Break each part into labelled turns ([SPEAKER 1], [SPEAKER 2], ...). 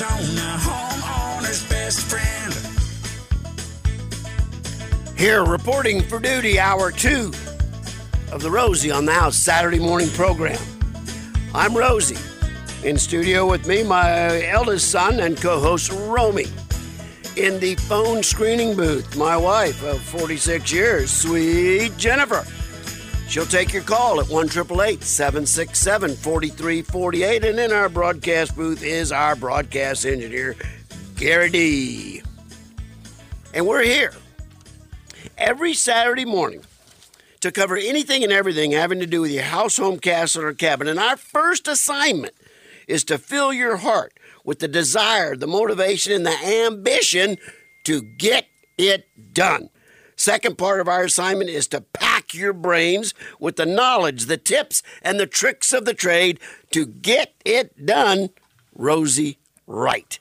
[SPEAKER 1] Arizona, homeowner's best friend.
[SPEAKER 2] Here, reporting for duty, hour two of the Rosie on the House Saturday morning program. I'm Rosie. In studio with me, my eldest son and co host, Romy. In the phone screening booth, my wife of 46 years, sweet Jennifer. She'll take your call at 1 767 4348. And in our broadcast booth is our broadcast engineer, Gary D. And we're here every Saturday morning to cover anything and everything having to do with your house, home, castle, or cabin. And our first assignment is to fill your heart with the desire, the motivation, and the ambition to get it done. Second part of our assignment is to pack your brains with the knowledge, the tips, and the tricks of the trade to get it done, Rosie right.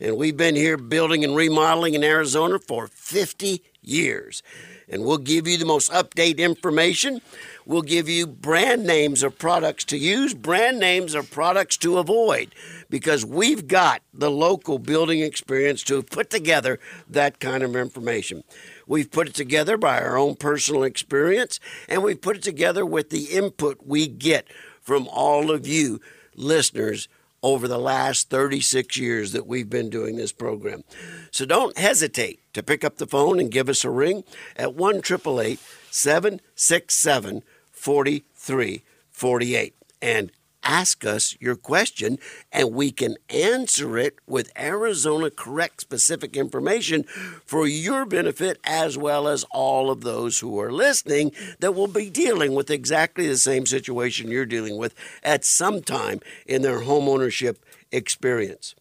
[SPEAKER 2] And we've been here building and remodeling in Arizona for 50 years. And we'll give you the most update information. We'll give you brand names of products to use, brand names of products to avoid, because we've got the local building experience to put together that kind of information. We've put it together by our own personal experience, and we've put it together with the input we get from all of you listeners over the last 36 years that we've been doing this program. So don't hesitate to pick up the phone and give us a ring at 1 767 4348. And ask us your question and we can answer it with Arizona correct specific information for your benefit as well as all of those who are listening that will be dealing with exactly the same situation you're dealing with at some time in their homeownership experience.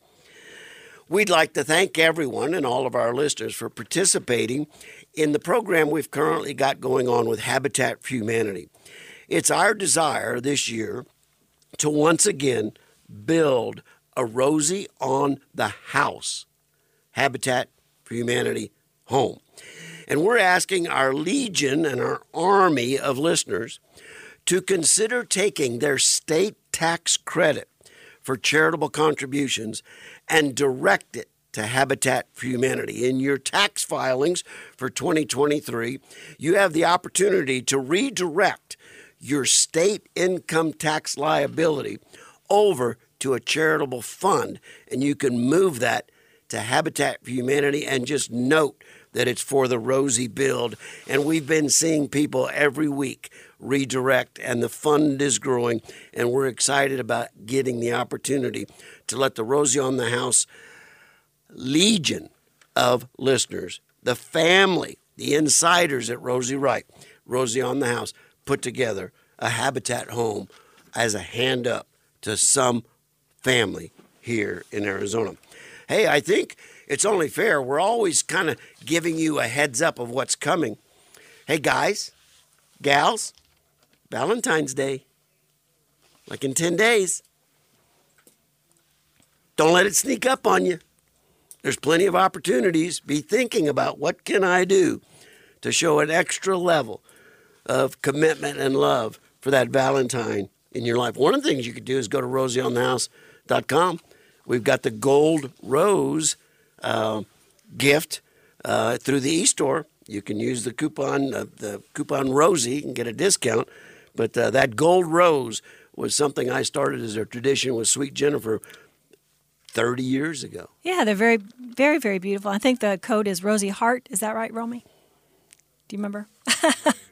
[SPEAKER 2] We'd like to thank everyone and all of our listeners for participating in the program we've currently got going on with Habitat for Humanity. It's our desire this year to once again build a Rosie on the House Habitat for Humanity home. And we're asking our legion and our army of listeners to consider taking their state tax credit for charitable contributions and direct it to Habitat for Humanity. In your tax filings for 2023, you have the opportunity to redirect your state income tax liability over to a charitable fund, and you can move that to Habitat for Humanity and just note that it's for the Rosie build. And we've been seeing people every week redirect, and the fund is growing, and we're excited about getting the opportunity to let the Rosie on the House legion of listeners, the family, the insiders at Rosie Wright, Rosie on the House, put together a habitat home as a hand up to some family here in Arizona. Hey, I think it's only fair. We're always kind of giving you a heads up of what's coming. Hey, guys, gals, Valentine's Day, like in 10 days. Don't let it sneak up on you. There's plenty of opportunities. Be thinking about what can I do to show an extra level of commitment and love for that Valentine in your life. One of the things you could do is go to rosieonthehouse.com. We've got the gold rose uh, gift uh, through the e-store. You can use the coupon, uh, the coupon Rosie, and get a discount. But uh, that gold rose was something I started as a tradition with Sweet Jennifer 30 years ago.
[SPEAKER 3] Yeah, they're very, very, very beautiful. I think the code is Rosie Heart. Is that right, Romy? Do you remember?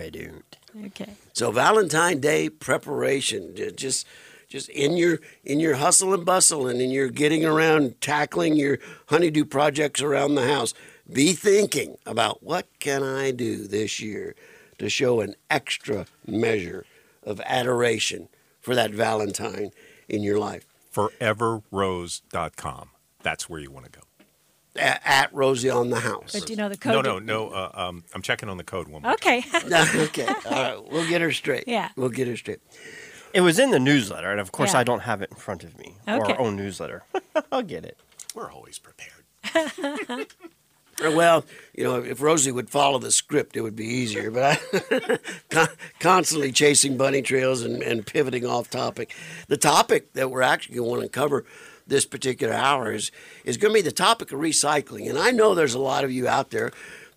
[SPEAKER 2] I don't.
[SPEAKER 3] Okay.
[SPEAKER 2] So Valentine Day preparation, just just in your in your hustle and bustle and in your getting around tackling your honeydew projects around the house, be thinking about what can I do this year to show an extra measure of adoration for that Valentine in your life.
[SPEAKER 4] ForeverRose.com. That's where you want to go.
[SPEAKER 2] At, at Rosie on the house.
[SPEAKER 3] But do you know the code?
[SPEAKER 4] No, no, no. Uh, um, I'm checking on the code one more
[SPEAKER 3] Okay.
[SPEAKER 2] okay. All right. We'll get her straight.
[SPEAKER 3] Yeah.
[SPEAKER 2] We'll get her straight.
[SPEAKER 5] It was in the newsletter, and of course,
[SPEAKER 3] Yeah.
[SPEAKER 5] I don't have it in front of me. Or
[SPEAKER 3] Okay.
[SPEAKER 5] our own newsletter. I'll get it.
[SPEAKER 4] We're always prepared.
[SPEAKER 2] Well, you know, if Rosie would follow the script, it would be easier. But I con- constantly chasing bunny trails and, and pivoting off topic. The topic that we're actually going to cover this particular hour is is going to be the topic of recycling. And I know there's a lot of you out there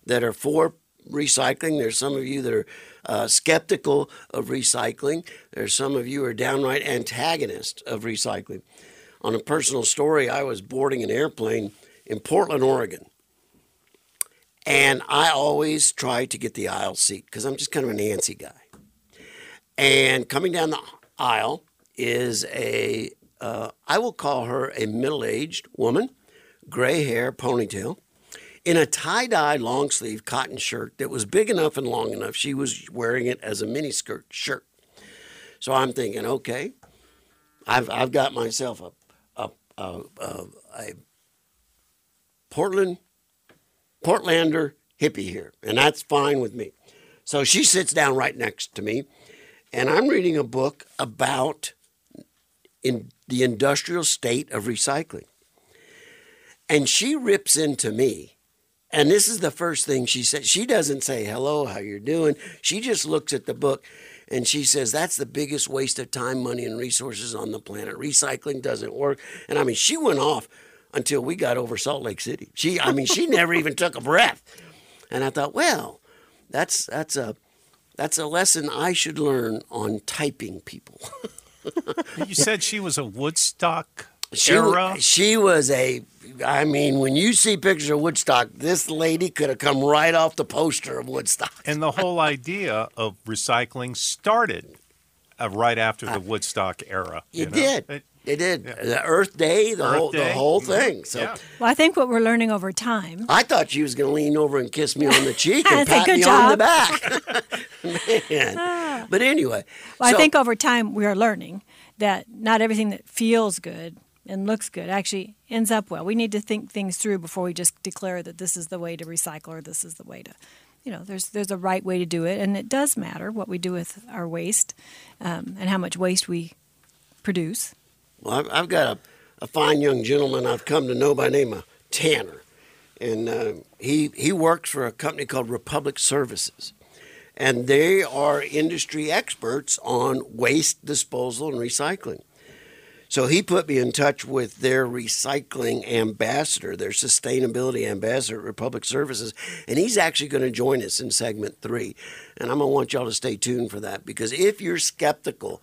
[SPEAKER 2] that are for recycling. There's some of you that are uh, skeptical of recycling. There's some of you are downright antagonists of recycling. On a personal story, I was boarding an airplane in Portland, Oregon. And I always try to get the aisle seat because I'm just kind of a Nancy guy. And coming down the aisle is a, uh, I will call her a middle aged woman, gray hair, ponytail, in a tie dye long sleeve cotton shirt that was big enough and long enough. She was wearing it as a miniskirt shirt. So I'm thinking, okay, I've, I've got myself a, a, a, a, a Portland, Portlander hippie here, and that's fine with me. So she sits down right next to me, and I'm reading a book about in the industrial state of recycling. And she rips into me. And this is the first thing she said. She doesn't say, hello, how you're doing. She just looks at the book and she says, that's the biggest waste of time, money, and resources on the planet. Recycling doesn't work. And I mean, she went off until we got over Salt Lake City. She, I mean, she never even took a breath. And I thought, well, that's, that's a, that's a lesson I should learn on typing people.
[SPEAKER 4] You said she was a Woodstock
[SPEAKER 2] She,
[SPEAKER 4] era.
[SPEAKER 2] she was a, I mean, when you see pictures of Woodstock, this lady could have come right off the poster of Woodstock.
[SPEAKER 4] And the whole idea of recycling started uh, right after the Woodstock era. you
[SPEAKER 2] It
[SPEAKER 4] know?
[SPEAKER 2] did.
[SPEAKER 4] It-
[SPEAKER 2] It did. The Earth Day, the
[SPEAKER 4] Earth
[SPEAKER 2] whole the whole
[SPEAKER 4] Mhm.
[SPEAKER 2] thing. So
[SPEAKER 4] yeah.
[SPEAKER 3] Well, I think what we're learning over time.
[SPEAKER 2] I thought she was going to lean over and kiss me on the cheek and pat
[SPEAKER 3] good
[SPEAKER 2] me on the back. Man. But anyway,
[SPEAKER 3] Well,
[SPEAKER 2] so-
[SPEAKER 3] I think over time we are learning that not everything that feels good and looks good actually ends up well. We need to think things through before we just declare that this is the way to recycle or this is the way to, you know, there's there's a right way to do it, and it does matter what we do with our waste um, and how much waste we produce.
[SPEAKER 2] Well, I've, got a, a fine young gentleman I've come to know by name of Tanner, and uh, he he works for a company called Republic Services, and they are industry experts on waste disposal and recycling. So he put me in touch with their recycling ambassador, their sustainability ambassador at Republic Services, and he's actually going to join us in segment three. And I'm going to want y'all to stay tuned for that because if you're skeptical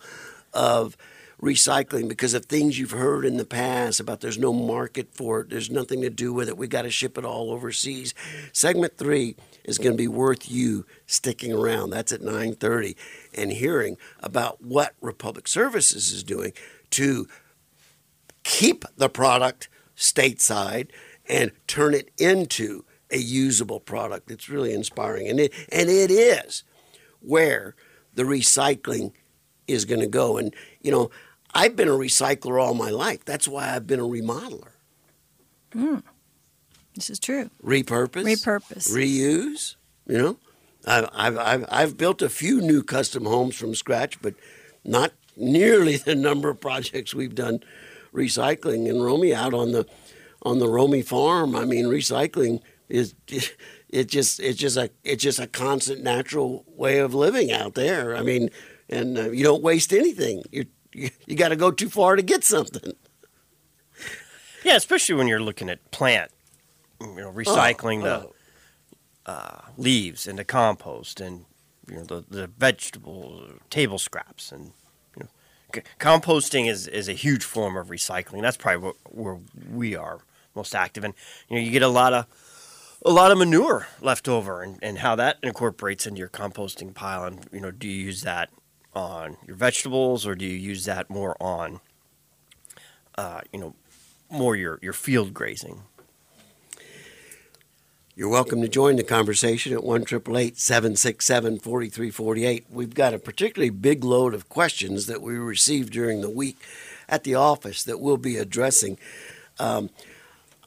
[SPEAKER 2] of recycling because of things you've heard in the past about there's no market for it, there's nothing to do with it, we got to ship it all overseas. Segment three is going to be worth you sticking around. That's at 9:30 and hearing about what Republic Services is doing to keep the product stateside and turn it into a usable product. It's really inspiring, and it and it is where the recycling is going to go. And you know, I've been a recycler all my life. That's why I've been a remodeler.
[SPEAKER 3] This is true.
[SPEAKER 2] Repurpose,
[SPEAKER 3] Repurpose.
[SPEAKER 2] reuse. You know, I've I've I've, I've built a few new custom homes from scratch, but not nearly the number of projects we've done recycling. And Romy out on the on the Romy farm, I mean, recycling is it just it's just a it's just a constant natural way of living out there. I mean, and uh, you don't waste anything. You you, you got to go too far to get something.
[SPEAKER 5] Yeah, especially when you're looking at plant, you know, recycling the
[SPEAKER 2] oh.
[SPEAKER 5] uh, leaves into compost and you know the, the vegetable table scraps and you know c- composting is, is a huge form of recycling. That's probably what, where we are most active and you know you get a lot of a lot of manure left over and, and how that incorporates into your composting pile and you know do you use that on your vegetables or do you use that more on uh, you know more your, your field grazing
[SPEAKER 2] You're welcome to join the conversation at 1 767 4348. We've got a particularly big load of questions that we received during the week at the office that we'll be addressing. Um,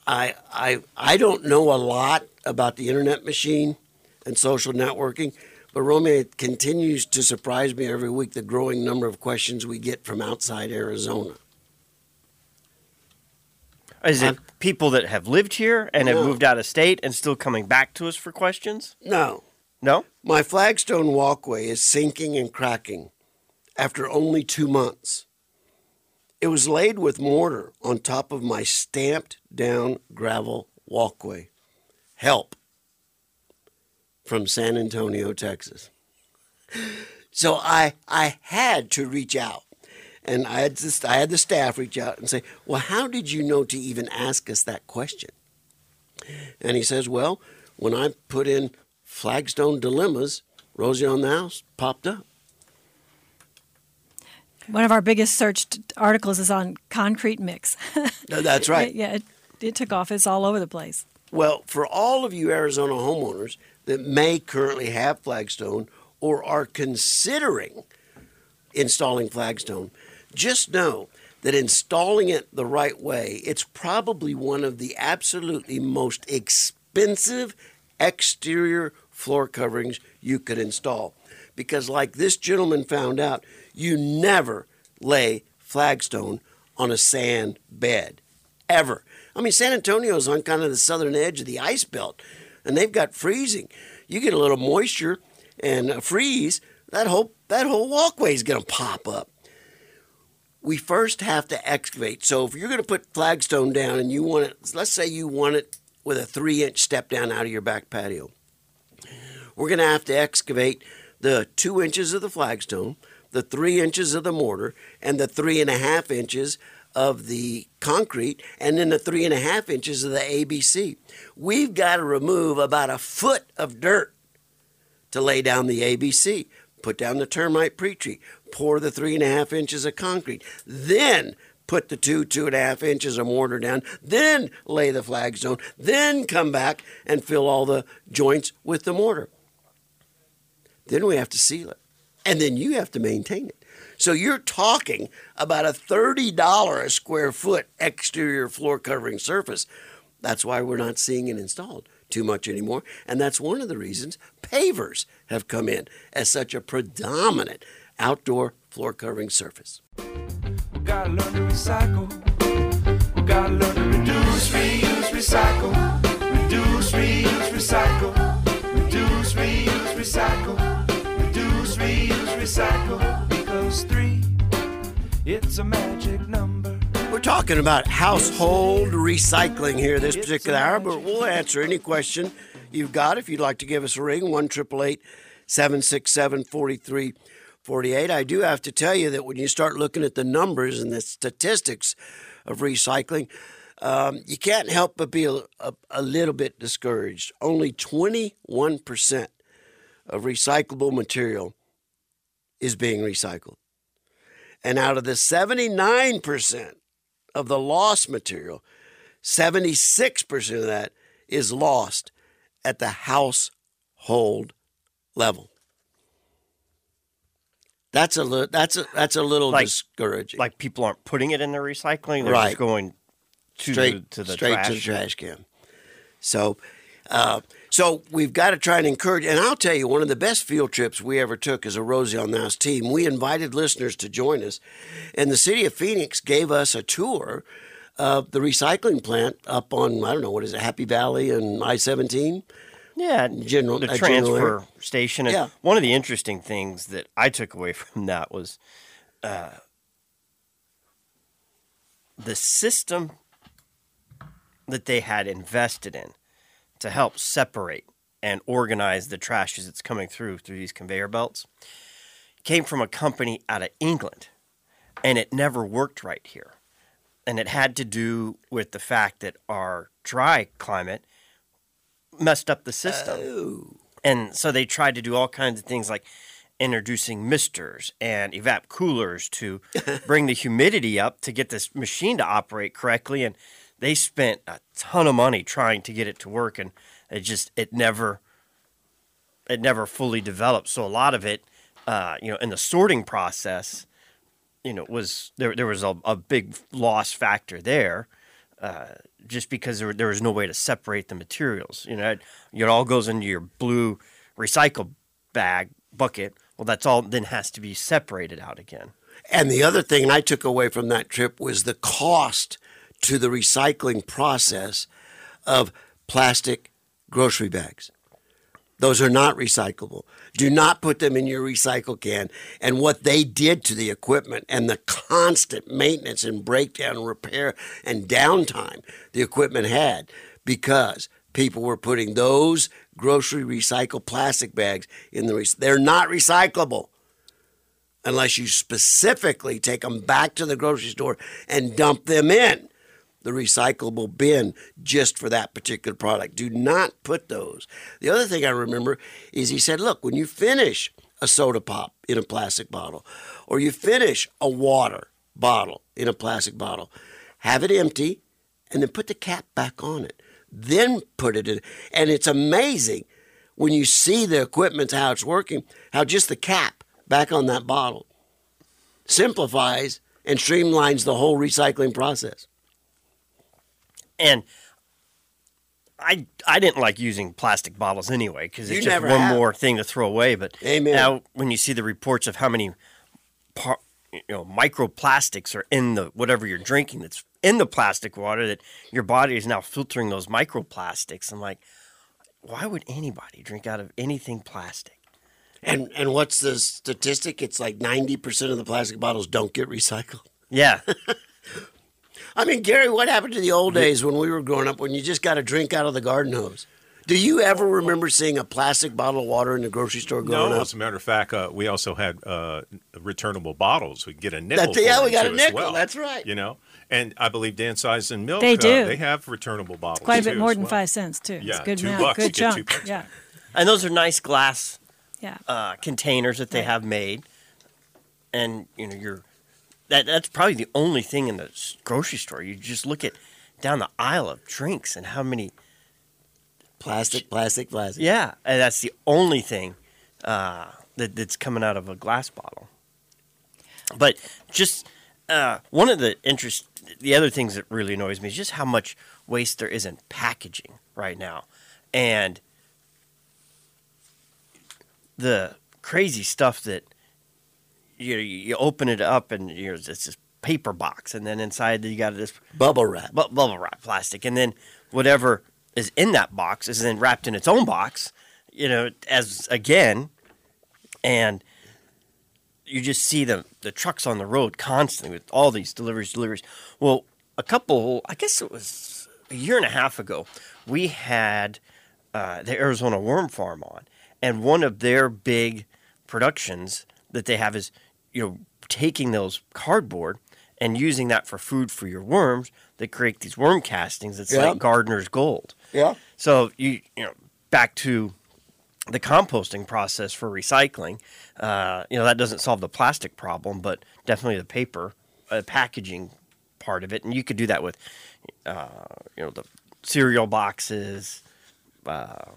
[SPEAKER 2] I, I, I don't know a lot about the internet machine and social networking, but Romy, it continues to surprise me every week the growing number of questions we get from outside Arizona.
[SPEAKER 5] Is it
[SPEAKER 2] I'm-
[SPEAKER 5] people that have lived here and have moved out of state and still coming back to us for questions?
[SPEAKER 2] No,
[SPEAKER 5] No?
[SPEAKER 2] My flagstone walkway is sinking and cracking after only two months. It was laid with mortar on top of my stamped down gravel walkway. Help from San Antonio, Texas. So I I had to reach out. And I had just I had the staff reach out and say, "Well, how did you know to even ask us that question?" And he says, "Well, when I put in Flagstone dilemmas, Rosie on the house popped up."
[SPEAKER 3] One of our biggest searched articles is on concrete mix.
[SPEAKER 2] No, That's right.
[SPEAKER 3] yeah, it, it took off. It's all over the place.
[SPEAKER 2] Well, for all of you Arizona homeowners that may currently have Flagstone or are considering installing Flagstone, just know that installing it the right way, it's probably one of the absolutely most expensive exterior floor coverings you could install. Because, like this gentleman found out, you never lay Flagstone on a sand bed ever. I mean, San Antonio is on kind of the southern edge of the ice belt, and they've got freezing. You get a little moisture and a freeze, that whole that whole walkway is going to pop up. We first have to excavate. So if you're going to put flagstone down and you want it, let's say you want it with a three inch step down out of your back patio, we're going to have to excavate the two inches of the flagstone, the three inches of the mortar, and the three and a half inches of the concrete, and then the three and a half inches of the ABC. We've got to remove about a foot of dirt to lay down the ABC, put down the termite pre-treat, pour the three and a half inches of concrete, then put the two, two and a half inches of mortar down, then lay the flagstone, then come back and fill all the joints with the mortar. Then we have to seal it. And then you have to maintain it. So you're talking about a $30 a square foot exterior floor covering surface. That's why we're not seeing it installed too much anymore. And that's one of the reasons pavers have come in as such a predominant outdoor floor covering surface.
[SPEAKER 1] We gotta learn to recycle. We gotta learn to reduce, reuse, recycle. Reduce, reuse, recycle. Reduce, reuse, recycle. Reduce, reuse, recycle. Because three, it's a magic number.
[SPEAKER 2] We're talking about household recycling here this particular hour, but we'll answer any question you've got if you'd like to give us a ring, 1 767 4348. I do have to tell you that when you start looking at the numbers and the statistics of recycling, um, you can't help but be a, a, a little bit discouraged. Only 21% of recyclable material is being recycled. And out of the 79% of the lost material, 76% of that is lost at the household level. That's a li- that's a that's a little
[SPEAKER 5] Like-
[SPEAKER 2] discouraging.
[SPEAKER 5] Like people aren't putting it in the recycling; they're
[SPEAKER 2] Right.
[SPEAKER 5] just going to
[SPEAKER 2] straight
[SPEAKER 5] the, to the
[SPEAKER 2] straight
[SPEAKER 5] trash.
[SPEAKER 2] to the trash can. So, uh, so we've got to try and encourage. And I'll tell you, one of the best field trips we ever took as a Rosie on the House team, we invited listeners to join us, and the city of Phoenix gave us a tour of the recycling plant up on I don't know what is it, Happy Valley and I seventeen.
[SPEAKER 5] Yeah,
[SPEAKER 2] General-
[SPEAKER 5] the
[SPEAKER 2] a general
[SPEAKER 5] transfer station. And
[SPEAKER 2] Yeah.
[SPEAKER 5] one of the interesting things that I took away from that was uh, the system that they had invested in to help separate and organize the trash as it's coming through through these conveyor belts came from a company out of England, and it never worked right here. And it had to do with the fact that our dry climate messed up the system.
[SPEAKER 2] Oh,
[SPEAKER 5] And so they tried to do all kinds of things like introducing misters and evap coolers to bring the humidity up to get this machine to operate correctly. And they spent a ton of money trying to get it to work, and it just it never it never fully developed. So a lot of it, uh, you know, in the sorting process, you know, was there there was a, a big loss factor there. Uh, just because there, there was no way to separate the materials, you know, it, it all goes into your blue recycle bag bucket. Well, that's all then has to be separated out again.
[SPEAKER 2] And the other thing I took away from that trip was the cost to the recycling process of plastic grocery bags. Those are not recyclable. Do not put them in your recycle can. And what they did to the equipment and the constant maintenance and breakdown, and repair, and downtime the equipment had because people were putting those grocery recycled plastic bags in the. They're not recyclable unless you specifically take them back to the grocery store and dump them in the recyclable bin just for that particular product. Do not put those. The other thing I remember is he said, look, when you finish a soda pop in a plastic bottle or you finish a water bottle in a plastic bottle, have it empty and then put the cap back on it. Then put it in. And it's amazing when you see the equipment, how it's working, how just the cap back on that bottle simplifies and streamlines the whole recycling process.
[SPEAKER 5] And I I didn't like using plastic bottles anyway because it's
[SPEAKER 2] You
[SPEAKER 5] just
[SPEAKER 2] never
[SPEAKER 5] one
[SPEAKER 2] have.
[SPEAKER 5] more thing to throw away. But
[SPEAKER 2] Amen.
[SPEAKER 5] now when you see the reports of how many par, you know microplastics are in the whatever you're drinking that's in the plastic water that your body is now filtering those microplastics. I'm like, why would anybody drink out of anything plastic?
[SPEAKER 2] And and what's the statistic? It's like ninety percent of the plastic bottles don't get recycled.
[SPEAKER 5] Yeah,
[SPEAKER 2] I mean, Gary, what happened to the old days when we were growing up when you just got a drink out of the garden hose? Do you ever remember seeing a plastic bottle of water in the grocery store growing
[SPEAKER 4] No,
[SPEAKER 2] up?
[SPEAKER 4] as a matter of fact, uh, we also had uh, returnable bottles. We'd get a nickel.
[SPEAKER 2] That's- yeah, we got a nickel,
[SPEAKER 4] well,
[SPEAKER 2] that's right.
[SPEAKER 4] You know, and I believe Danzeisen Milk.
[SPEAKER 3] They
[SPEAKER 4] uh,
[SPEAKER 3] do.
[SPEAKER 4] they have returnable bottles.
[SPEAKER 3] Quite a bit more than
[SPEAKER 4] well.
[SPEAKER 3] five cents too.
[SPEAKER 4] Yeah,
[SPEAKER 3] it's good
[SPEAKER 4] two
[SPEAKER 3] amount,
[SPEAKER 4] bucks,
[SPEAKER 3] good
[SPEAKER 4] get
[SPEAKER 3] chunk. yeah,
[SPEAKER 5] and those are nice glass
[SPEAKER 3] yeah.
[SPEAKER 5] uh, containers that they
[SPEAKER 3] Right.
[SPEAKER 5] have made, and you know you're that that's probably the only thing in the grocery store. You just look at down the aisle of drinks and how many.
[SPEAKER 2] Plastic, plastic, plastic.
[SPEAKER 5] Yeah, and that's the only thing uh, that that's coming out of a glass bottle. But just uh, one of the interest, the other things that really annoys me is just how much waste there is in packaging right now, and the crazy stuff that you you open it up and you know, it's this paper box, and then inside you got this
[SPEAKER 2] Bubble wrap.
[SPEAKER 5] bu- bubble wrap plastic, and then whatever is in that box is then wrapped in its own box. You know, as again, and you just see the the trucks on the road constantly with all these deliveries, deliveries. Well, a couple, I guess it was a year and a half ago, we had uh, the Arizona Worm Farm on, and one of their big productions that they have is, you know, taking those cardboard and using that for food for your worms. They create these worm castings. It's
[SPEAKER 2] Yeah.
[SPEAKER 5] like gardener's gold.
[SPEAKER 2] Yeah.
[SPEAKER 5] So you you know back to the composting process for recycling. Uh, you know that doesn't solve the plastic problem, but definitely the paper uh, packaging part of it. And you could do that with uh, you know the cereal boxes, uh,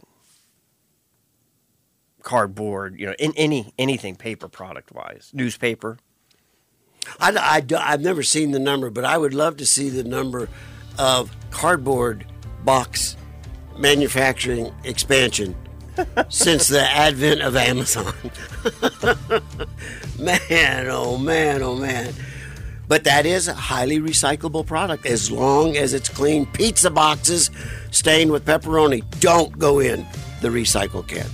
[SPEAKER 5] cardboard. You know, in any anything paper product wise, newspaper.
[SPEAKER 2] I, I, have never seen the number, but I would love to see the number of cardboard box manufacturing expansion since the advent of Amazon. man, oh man, oh man. But that is a highly recyclable product as long as it's clean. Pizza boxes stained with pepperoni don't go in the recycle can.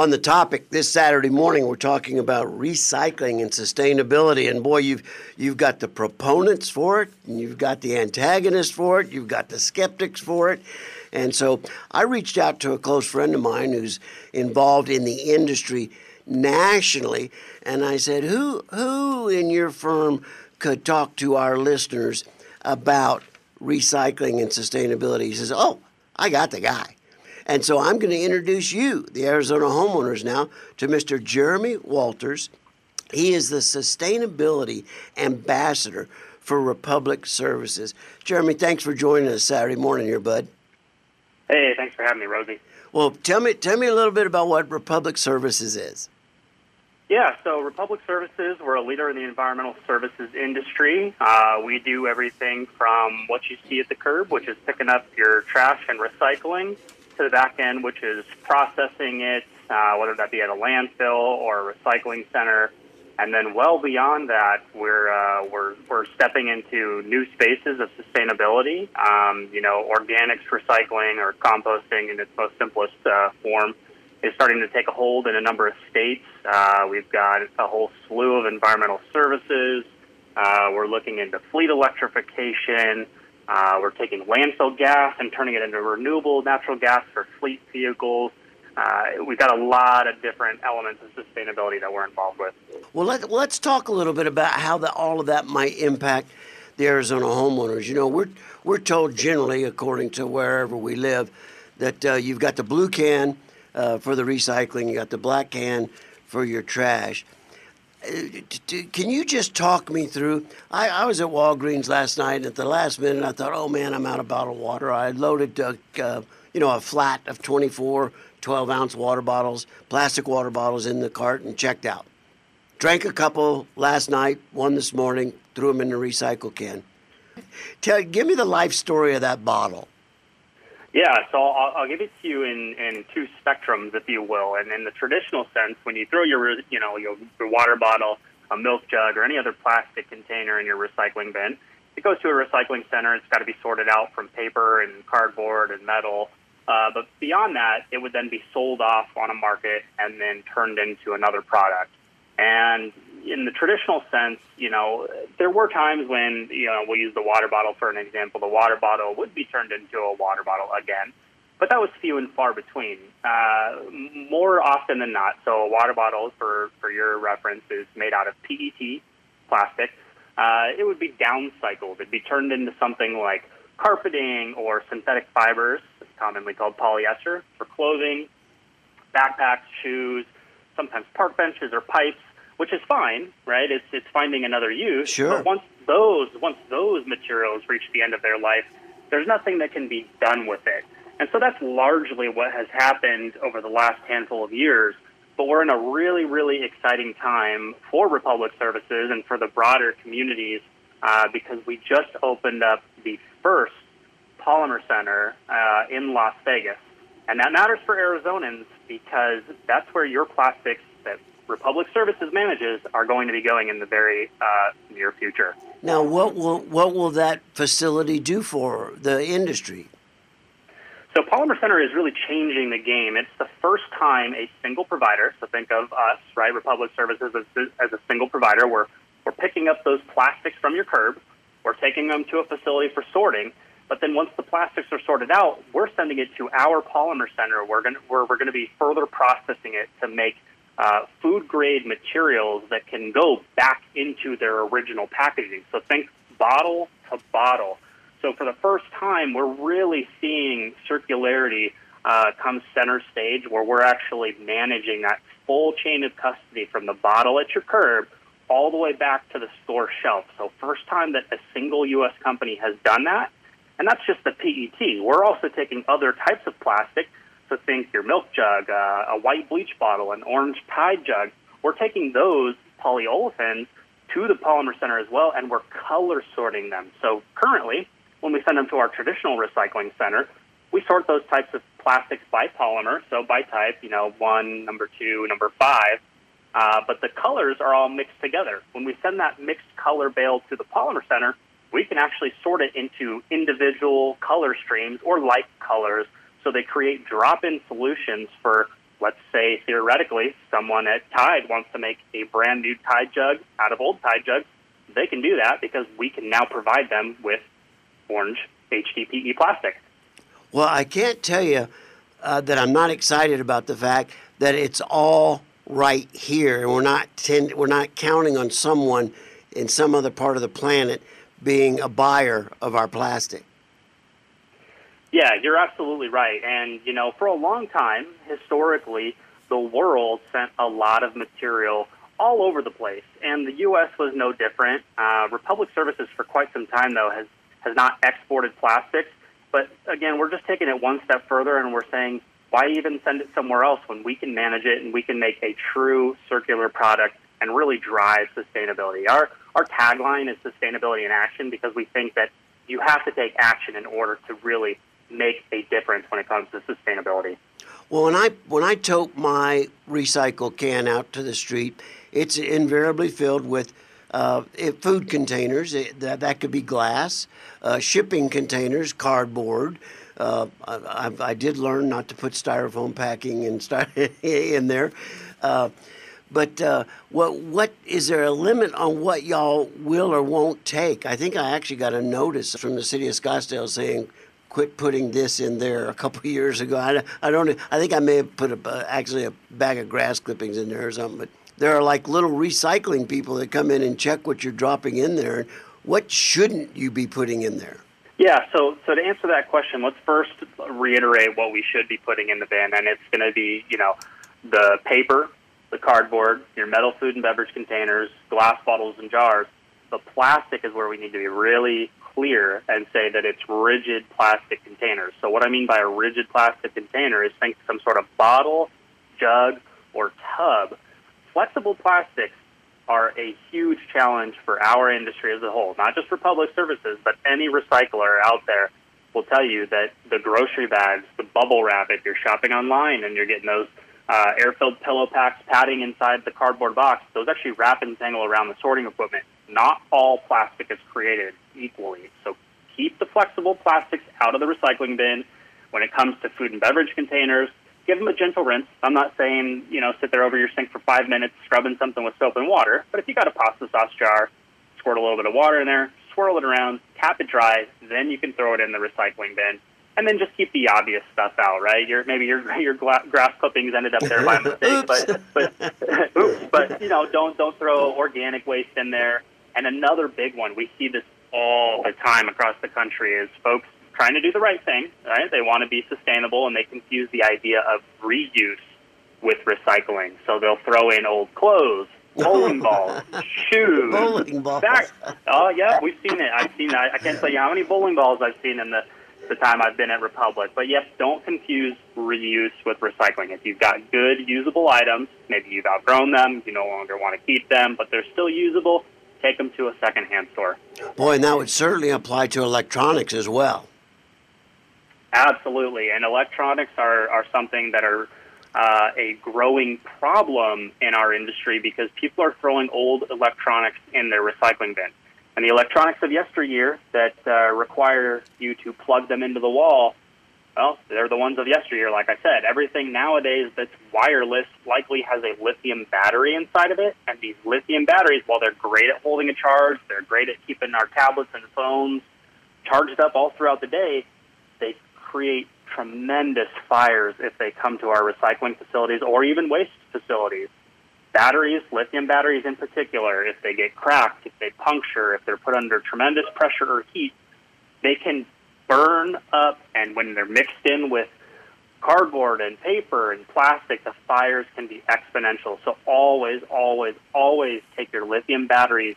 [SPEAKER 2] On the topic this Saturday morning. We're talking about recycling and sustainability, and boy, you've you've got the proponents for it, and you've got the antagonists for it, you've got the skeptics for it, and so I reached out to a close friend of mine who's involved in the industry nationally, and I said, "Who who in your firm could talk to our listeners about recycling and sustainability?" He says, "Oh, I got the guy." And so I'm going to introduce you, the Arizona homeowners, now to Mr. Jeremy Walters. He is the sustainability ambassador for Republic Services. Jeremy, thanks for joining us Saturday morning here, bud.
[SPEAKER 6] Hey, thanks for having me, Rosie.
[SPEAKER 2] Well, tell me tell me a little bit about what Republic Services is.
[SPEAKER 6] Yeah, so Republic Services, we're a leader in the environmental services industry. Uh, we do everything from what you see at the curb, which is picking up your trash and recycling, to the back end, which is processing it, uh, whether that be at a landfill or a recycling center, And then well beyond that, we're uh, we're we're stepping into new spaces of sustainability. Um, you know, organics recycling or composting in its most simplest uh, form is starting to take a hold in a number of states. Uh, we've got a whole slew of environmental services. Uh, we're looking into fleet electrification. Uh, we're taking landfill gas and turning it into renewable natural gas for fleet vehicles. Uh, we've got a lot of different elements of sustainability that we're involved with.
[SPEAKER 2] Well, let, let's talk a little bit about how the, all of that might impact the Arizona homeowners. You know, we're we're told generally, according to wherever we live, that uh, you've got the blue can uh, for the recycling, you got the black can for your trash. Uh, Can you just talk me through? I, I was at Walgreens last night, at the last minute, I thought, oh man, I'm out of bottled water. I loaded, uh, uh, you know, a flat of 24 12 ounce water bottles, plastic water bottles in the cart, and checked out. Drank a couple last night, one this morning, threw them in the recycle can. Tell, give me the life story of that bottle.
[SPEAKER 6] Yeah, so I'll, I'll give it to you in, in two spectrums, if you will. And in the traditional sense, when you throw your, you know, your, your water bottle, a milk jug, or any other plastic container in your recycling bin, it goes to a recycling center. It's got to be sorted out from paper and cardboard and metal. Uh, but beyond that, it would then be sold off on a market and then turned into another product. And in the traditional sense, you know, there were times when, you know, we'll use the water bottle for an example. The water bottle would be turned into a water bottle again, but that was few and far between. Uh, more often than not, so a water bottle, for, for your reference, is made out of PET plastic. Uh, it would be downcycled. It'd be turned into something like carpeting or synthetic fibers, commonly called polyester, for clothing, backpacks, shoes, sometimes park benches or pipes, which is fine, right? It's it's finding another use.
[SPEAKER 2] Sure.
[SPEAKER 6] But once those once those materials reach the end of their life, there's nothing that can be done with it. And so that's largely what has happened over the last handful of years. But we're in a really, really exciting time for Republic Services and for the broader communities uh, because we just opened up the first Polymer Center uh, in Las Vegas. And that matters for Arizonans because that's where your plastics that Republic Services manages are going to be going in the very uh, near future.
[SPEAKER 2] Now, what will what will that facility do for the industry?
[SPEAKER 6] So Polymer Center is really changing the game. It's the first time a single provider, so think of us, right, Republic Services as, as a single provider, we're, we're picking up those plastics from your curb, we're taking them to a facility for sorting, but then once the plastics are sorted out, we're sending it to our Polymer Center where, gonna, where we're going to be further processing it to make uh, food grade materials that can go back into their original packaging. So think bottle to bottle. So for the first time, we're really seeing circularity uh, come center stage, where we're actually managing that full chain of custody from the bottle at your curb all the way back to the store shelf. So first time that a single U.S. company has done that, and that's just the PET. We're also taking other types of plastic. So think your milk jug, uh, a white bleach bottle, an orange Tide jug. We're taking those polyolefins to the polymer center as well, and we're color sorting them. So currently, when we send them to our traditional recycling center, we sort those types of plastics by polymer, so by type, you know, one, number two, number five. Uh, but the colors are all mixed together. When we send that mixed color bale to the polymer center, we can actually sort it into individual color streams or light colors so they create drop in solutions for, let's say, theoretically, someone at Tide wants to make a brand new Tide jug out of old Tide jugs. They can do that because we can now provide them with orange HDPE plastic.
[SPEAKER 2] Well, I can't tell you uh, that I'm not excited about the fact that it's all right here, and we're not tend- we're not counting on someone in some other part of the planet being a buyer of our plastic.
[SPEAKER 6] Yeah, you're absolutely right. And, you know, for a long time, historically, the world sent a lot of material all over the place. And the U.S. was no different. Uh, Republic Services, for quite some time, though, has, has not exported plastics. But again, we're just taking it one step further and we're saying, why even send it somewhere else when we can manage it and we can make a true circular product and really drive sustainability? Our, our tagline is sustainability in action because we think that you have to take action in order to really make a difference when it comes to sustainability.
[SPEAKER 2] Well, when I when I tote my recycle can out to the street, it's invariably filled with uh, food containers. It, that, that could be glass, uh, shipping containers, cardboard. Uh, I, I, did learn not to put styrofoam packing in, in there. Uh, but uh, what what is there a limit on what y'all will or won't take? I think I actually got a notice from the city of Scottsdale saying, "Quit putting this in there." A couple years ago, I, I don't. I think I may have put a, uh, actually a bag of grass clippings in there or something. But there are like little recycling people that come in and check what you're dropping in there. What shouldn't you be putting in there?
[SPEAKER 6] Yeah, so so to answer that question, let's first reiterate what we should be putting in the bin, and it's going to be you know the paper, the cardboard, your metal food and beverage containers, glass bottles and jars. The plastic is where we need to be really clear and say that it's rigid plastic containers. So what I mean by a rigid plastic container is think some sort of bottle, jug, or tub. Flexible plastics are a huge challenge for our industry as a whole, not just for public services, but any recycler out there will tell you that the grocery bags, the bubble wrap, if you're shopping online and you're getting those uh, air-filled pillow packs, padding inside the cardboard box, those actually wrap and tangle around the sorting equipment. Not all plastic is created equally, so keep the flexible plastics out of the recycling bin. When it comes to food and beverage containers, give them a gentle rinse. I'm not saying, you know, sit there over your sink for five minutes scrubbing something with soap and water, but if you got a pasta sauce jar, squirt a little bit of water in there, swirl it around, tap it dry, then you can throw it in the recycling bin. And then just keep the obvious stuff out, right? Your maybe your your gla- grass clippings ended up there by mistake, but but oops, but you know, don't don't throw organic waste in there. And another big one, we see this all the time across the country, is folks trying to do the right thing, right? They want to be sustainable, and they confuse the idea of reuse with recycling. So they'll throw in old clothes, bowling balls, shoes,
[SPEAKER 2] Bowling balls.
[SPEAKER 6] back- Oh yeah, we've seen it. I've seen. I, I can't tell you how many bowling balls I've seen in the the time I've been at Republic. But yes, don't confuse reuse with recycling. If you've got good usable items, maybe you've outgrown them, you no longer want to keep them, but they're still usable. Take them to a secondhand store.
[SPEAKER 2] Boy, and that would certainly apply to electronics as well.
[SPEAKER 6] Absolutely, and electronics are, are something that are uh, a growing problem in our industry because people are throwing old electronics in their recycling bin. And the electronics of yesteryear that uh, require you to plug them into the wall, well, they're the ones of yesteryear, like I said. Everything nowadays that's wireless likely has a lithium battery inside of it. And these lithium batteries, while they're great at holding a charge, they're great at keeping our tablets and phones charged up all throughout the day, they create tremendous fires if they come to our recycling facilities or even waste facilities. Batteries, lithium batteries in particular, if they get cracked, if they puncture, if they're put under tremendous pressure or heat, they can burn up. And when they're mixed in with cardboard and paper and plastic, the fires can be exponential. So always, always, always take your lithium batteries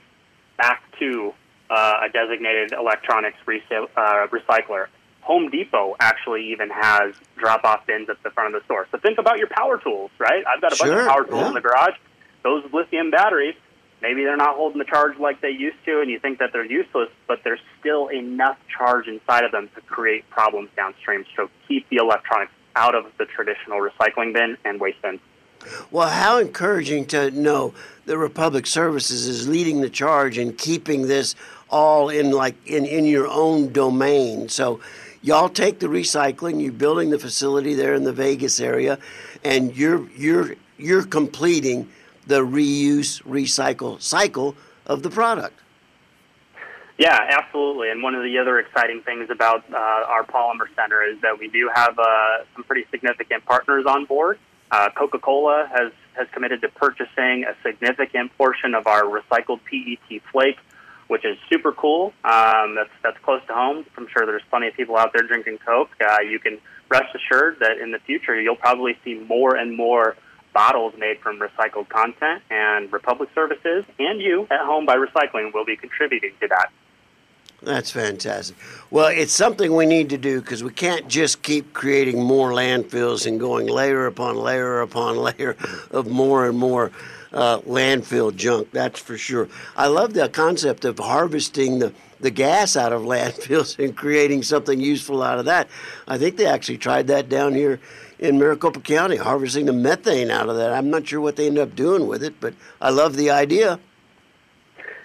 [SPEAKER 6] back to uh, a designated electronics resale, uh, recycler. Home Depot actually even has drop-off bins at the front of the store. So think about your power tools, right? I've got a bunch of power tools
[SPEAKER 2] yeah.
[SPEAKER 6] in the garage. Those lithium batteries, maybe they're not holding the charge like they used to, and you think that they're useless, but there's still enough charge inside of them to create problems downstream. So keep the electronics out of the traditional recycling bin and waste bin.
[SPEAKER 2] Well, how encouraging to know that Republic Services is leading the charge and keeping this all in like in, in your own domain. So y'all take the recycling, you're building the facility there in the Vegas area, and you're you're you're completing the reuse recycle cycle of the product.
[SPEAKER 6] Yeah, absolutely. And one of the other exciting things about uh, our Polymer Center is that we do have uh, some pretty significant partners on board. Uh, Coca Cola has, has committed to purchasing a significant portion of our recycled PET flake, which is super cool. Um, that's, that's close to home. I'm sure there's plenty of people out there drinking Coke. Uh, you can rest assured that in the future you'll probably see more and more bottles made from recycled content, and Republic Services and you at home by recycling will be contributing to that.
[SPEAKER 2] That's fantastic. Well, it's something we need to do because we can't just keep creating more landfills and going layer upon layer upon layer of more and more uh, landfill junk. That's for sure. I love the concept of harvesting the the gas out of landfills and creating something useful out of that. I think they actually tried that down here in Maricopa County, harvesting the methane out of that. I'm not sure what they end up doing with it, but I love the idea.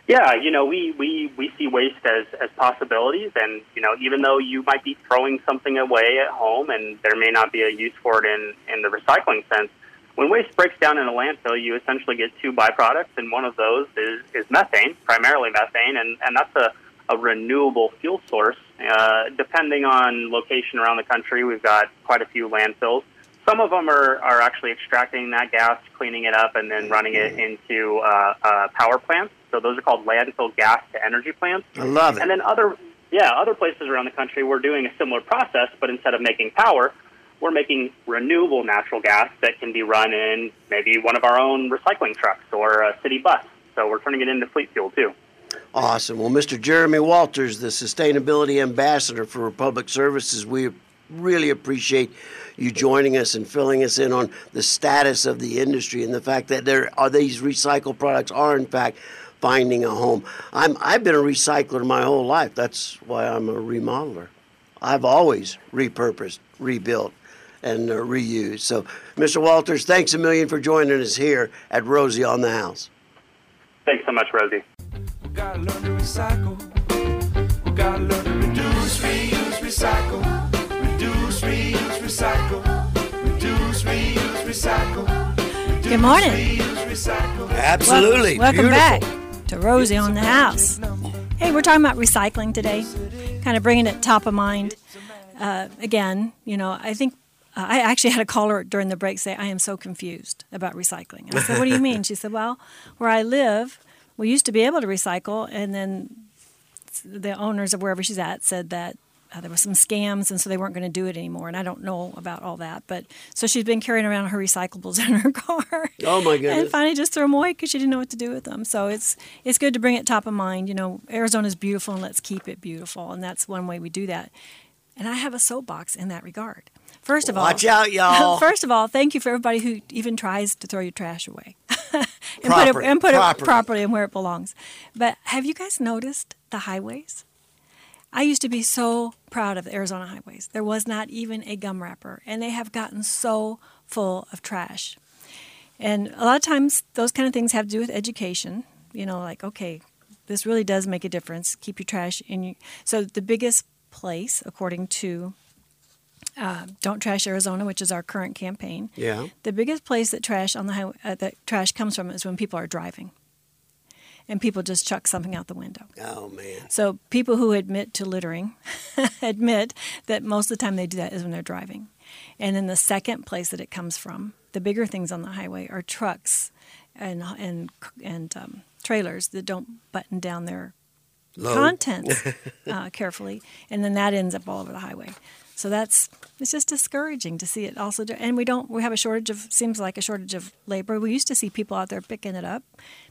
[SPEAKER 6] Yeah, you know, we, we, we see waste as, as possibilities. And, you know, even though you might be throwing something away at home and there may not be a use for it in, in the recycling sense, when waste breaks down in a landfill, you essentially get two byproducts, and one of those is, is methane, primarily methane, and, and that's a, a renewable fuel source. Uh, depending on location around the country, we've got quite a few landfills. Some of them are, are actually extracting that gas, cleaning it up, and then running it into uh, uh, power plants. So those are called landfill gas to energy plants.
[SPEAKER 2] I love it.
[SPEAKER 6] And then other, yeah, other places around the country, we're doing a similar process, but instead of making power, we're making renewable natural gas that can be run in maybe one of our own recycling trucks or a city bus. So we're turning it into fleet fuel too.
[SPEAKER 2] Awesome. Well, Mr. Jeremy Walters, the Sustainability Ambassador for Republic Services, we really appreciate you joining us and filling us in on the status of the industry and the fact that there are these recycled products are in fact finding a home. I'm I've been a recycler my whole life. That's why I'm a remodeler. I've always repurposed, rebuilt, and uh, reused. So, Mr. Walters, thanks a million for joining us here at Rosie on the House.
[SPEAKER 6] Thanks so much, Rosie.
[SPEAKER 1] We gotta learn to recycle. We gotta learn to reduce, reuse, recycle. Reduce, reuse, recycle. Reduce, reuse, recycle. Reduce,
[SPEAKER 3] Good morning.
[SPEAKER 1] Reuse, recycle.
[SPEAKER 2] Absolutely.
[SPEAKER 3] Welcome
[SPEAKER 2] Beautiful.
[SPEAKER 3] back to Rosie on the House. Hey, we're talking about recycling today, kind of bringing it top of mind. Uh, again, you know, I think uh, I actually had a caller during the break say, I am so confused about recycling. I said, What do you mean? She said, Well, where I live, we used to be able to recycle, and then the owners of wherever she's at said that uh, there were some scams, and so they weren't going to do it anymore. And I don't know about all that, but so she's been carrying around her recyclables in her car.
[SPEAKER 2] Oh, my goodness.
[SPEAKER 3] And finally, just threw them away because she didn't know what to do with them. So it's it's good to bring it top of mind. You know, Arizona's beautiful, and let's keep it beautiful, and that's one way we do that. And I have a soapbox in that regard. First of all Watch
[SPEAKER 2] out, y'all.
[SPEAKER 3] First of all, thank you for everybody who even tries to throw your trash away and put it and put
[SPEAKER 2] properly.
[SPEAKER 3] it properly and where it belongs. But have you guys noticed the highways? I used to be so proud of the Arizona highways. There was not even a gum wrapper, and they have gotten so full of trash. And a lot of times, those kind of things have to do with education. You know, like okay, this really does make a difference. Keep your trash in your. So the biggest place, according to uh, Don't Trash Arizona, which is our current campaign,
[SPEAKER 2] Yeah.
[SPEAKER 3] the biggest place that trash on the highway uh, that trash comes from is when people are driving, and people just chuck something out the window.
[SPEAKER 2] Oh, man.
[SPEAKER 3] So people who admit to littering admit that most of the time they do that is when they're driving. And then the second place that it comes from, the bigger things on the highway are trucks and and and um, trailers that don't button down their
[SPEAKER 2] Load.
[SPEAKER 3] contents uh, carefully, and then that ends up all over the highway. So that's it's just discouraging to see it also. Do, and we don't we have a shortage of seems like a shortage of labor. We used to see people out there picking it up.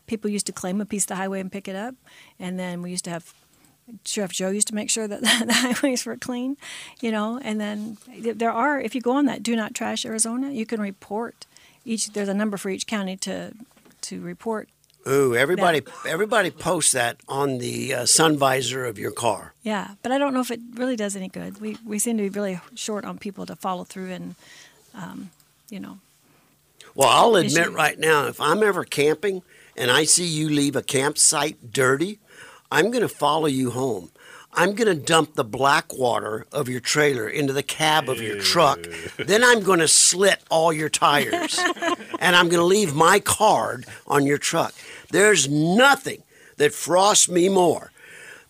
[SPEAKER 3] People used to claim a piece of the highway and pick it up, and then we used to have Sheriff Joe used to make sure that the highways were clean, you know. And then there are if you go on that Do Not Trash Arizona, you can report each. There's a number for each county to to report
[SPEAKER 2] Ooh, everybody, everybody posts that on the uh, sun visor of your car.
[SPEAKER 3] Yeah, but I don't know if it really does any good. We we seem to be really short on people to follow through and, um, you know,
[SPEAKER 2] Well, I'll admit
[SPEAKER 3] Issue.
[SPEAKER 2] right now, if I'm ever camping and I see you leave a campsite dirty, I'm going to follow you home. I'm going to dump the black water of your trailer into the cab of your truck. then I'm going to slit all your tires. and I'm going to leave my card on your truck. There's nothing that frosts me more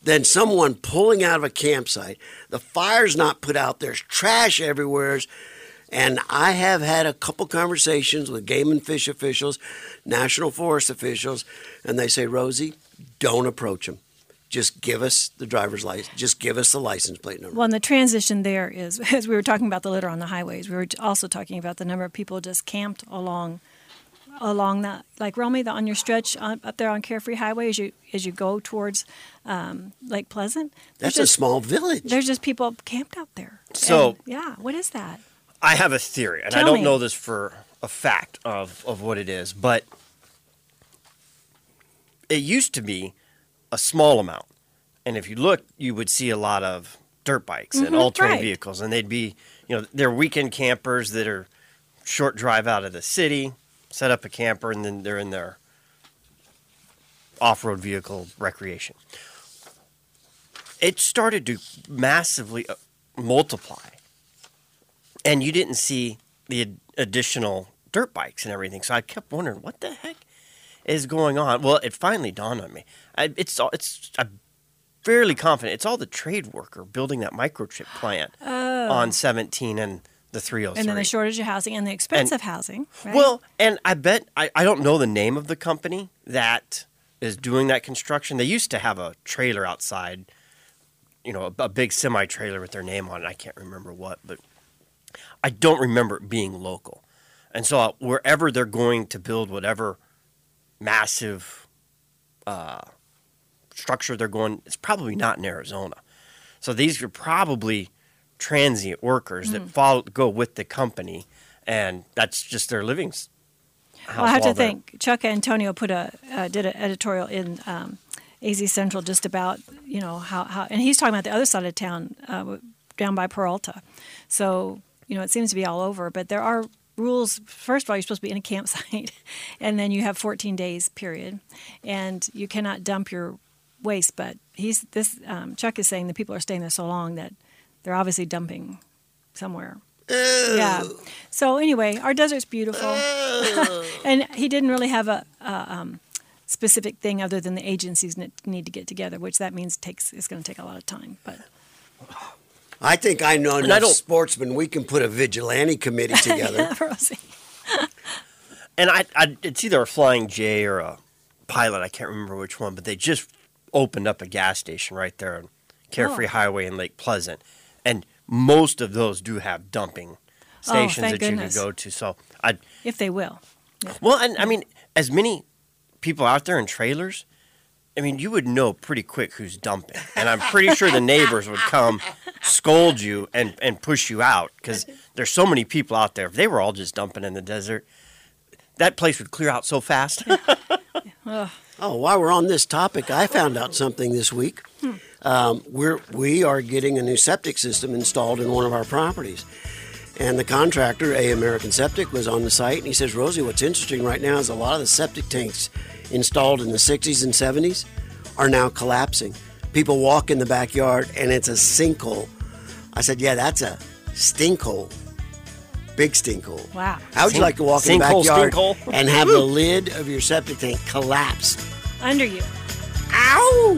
[SPEAKER 2] than someone pulling out of a campsite. The fire's not put out, there's trash everywhere. And I have had a couple conversations with game and fish officials, national forest officials, and they say, Rosie, don't approach them. Just give us the driver's license. Just give us the license plate number.
[SPEAKER 3] well, and the transition there is as we were talking about the litter on the highways. We were also talking about the number of people just camped along, along that like Romy, the, on your stretch on, up there on Carefree Highway as you as you go towards um, Lake Pleasant.
[SPEAKER 2] That's a small village.
[SPEAKER 3] There's just people camped out there.
[SPEAKER 5] So-
[SPEAKER 3] And, yeah, what is that?
[SPEAKER 5] I have a theory, and I don't
[SPEAKER 3] me.
[SPEAKER 5] know this for a fact of, of what it is, but it used to be a small amount. And if you look, you would see a lot of dirt bikes and
[SPEAKER 3] Mhm,
[SPEAKER 5] all terrain
[SPEAKER 3] right.
[SPEAKER 5] vehicles. And they'd be, you know, they're weekend campers that are short drive out of the city, set up a camper, and then they're in their off road vehicle recreation. It started to massively uh, multiply. And you didn't see the additional dirt bikes and everything. So I kept wondering, what the heck is going on? Well, it finally dawned on me. I, it's all, it's I'm fairly confident it's all the trade worker building that microchip plant on 17 and the 303.
[SPEAKER 3] Oh. and then the shortage of housing and the expense of housing. Right?
[SPEAKER 5] Well, and I bet I, I don't know the name of the company that is doing that construction. They used to have a trailer outside, you know, a, a big semi trailer with their name on it. I can't remember what, but I don't remember it being local. And so uh, wherever they're going to build whatever massive uh, structure they're going, it's probably not in Arizona. So these are probably transient workers
[SPEAKER 3] Hmm.
[SPEAKER 5] that follow go with the company, and that's just their living. s-
[SPEAKER 3] Well, I have to think. Chuck Antonio put a uh, did an editorial in um, AZ Central just about you know how, how and he's talking about the other side of town uh, down by Peralta. So you know it seems to be all over, but there are rules. First of all, you're supposed to be in a campsite, and then you have 14 days period, and you cannot dump your waste. But he's this um, Chuck is saying the people are staying there so long that they're obviously dumping somewhere. Yeah. So anyway, our desert's beautiful, and he didn't really have a, a um, specific thing other than the agencies need to get together, which that means takes it's going to take a lot of time. But
[SPEAKER 2] I think I know
[SPEAKER 5] I
[SPEAKER 2] enough
[SPEAKER 5] don't-
[SPEAKER 2] sportsmen. We can put a vigilante committee together.
[SPEAKER 3] yeah, Rosie.
[SPEAKER 5] and I, I, it's either a Flying J or a Pilot. I can't remember which one, but they just opened up a gas station right there on Carefree
[SPEAKER 3] Oh.
[SPEAKER 5] Highway in Lake Pleasant, and most of those do have dumping oh, stations
[SPEAKER 3] Oh, thank
[SPEAKER 5] that you
[SPEAKER 3] goodness.
[SPEAKER 5] can go to. So I,
[SPEAKER 3] if they will.
[SPEAKER 5] well, and I mean, as many people out there in trailers, I mean, you would know pretty quick who's dumping, and I'm pretty sure the neighbors would come scold you and and push you out because there's so many people out there. If they were all just dumping in the desert, that place would clear out so fast.
[SPEAKER 2] Oh, while we're on this topic, I found out something this week. Hmm. Um, we're we are getting a new septic system installed in one of our properties, and the contractor, A American Septic, was on the site, and he says, "Rosie, what's interesting right now is a lot of the septic tanks installed in the '60s and '70s are now collapsing. People walk in the backyard, and it's a sinkhole." I said, "Yeah, that's a stinkhole." Big stinkhole.
[SPEAKER 3] Wow.
[SPEAKER 2] How would you like to walk in the backyard
[SPEAKER 5] stinkhole.
[SPEAKER 2] and have the lid of your septic tank collapse?
[SPEAKER 3] Under you.
[SPEAKER 2] Ow!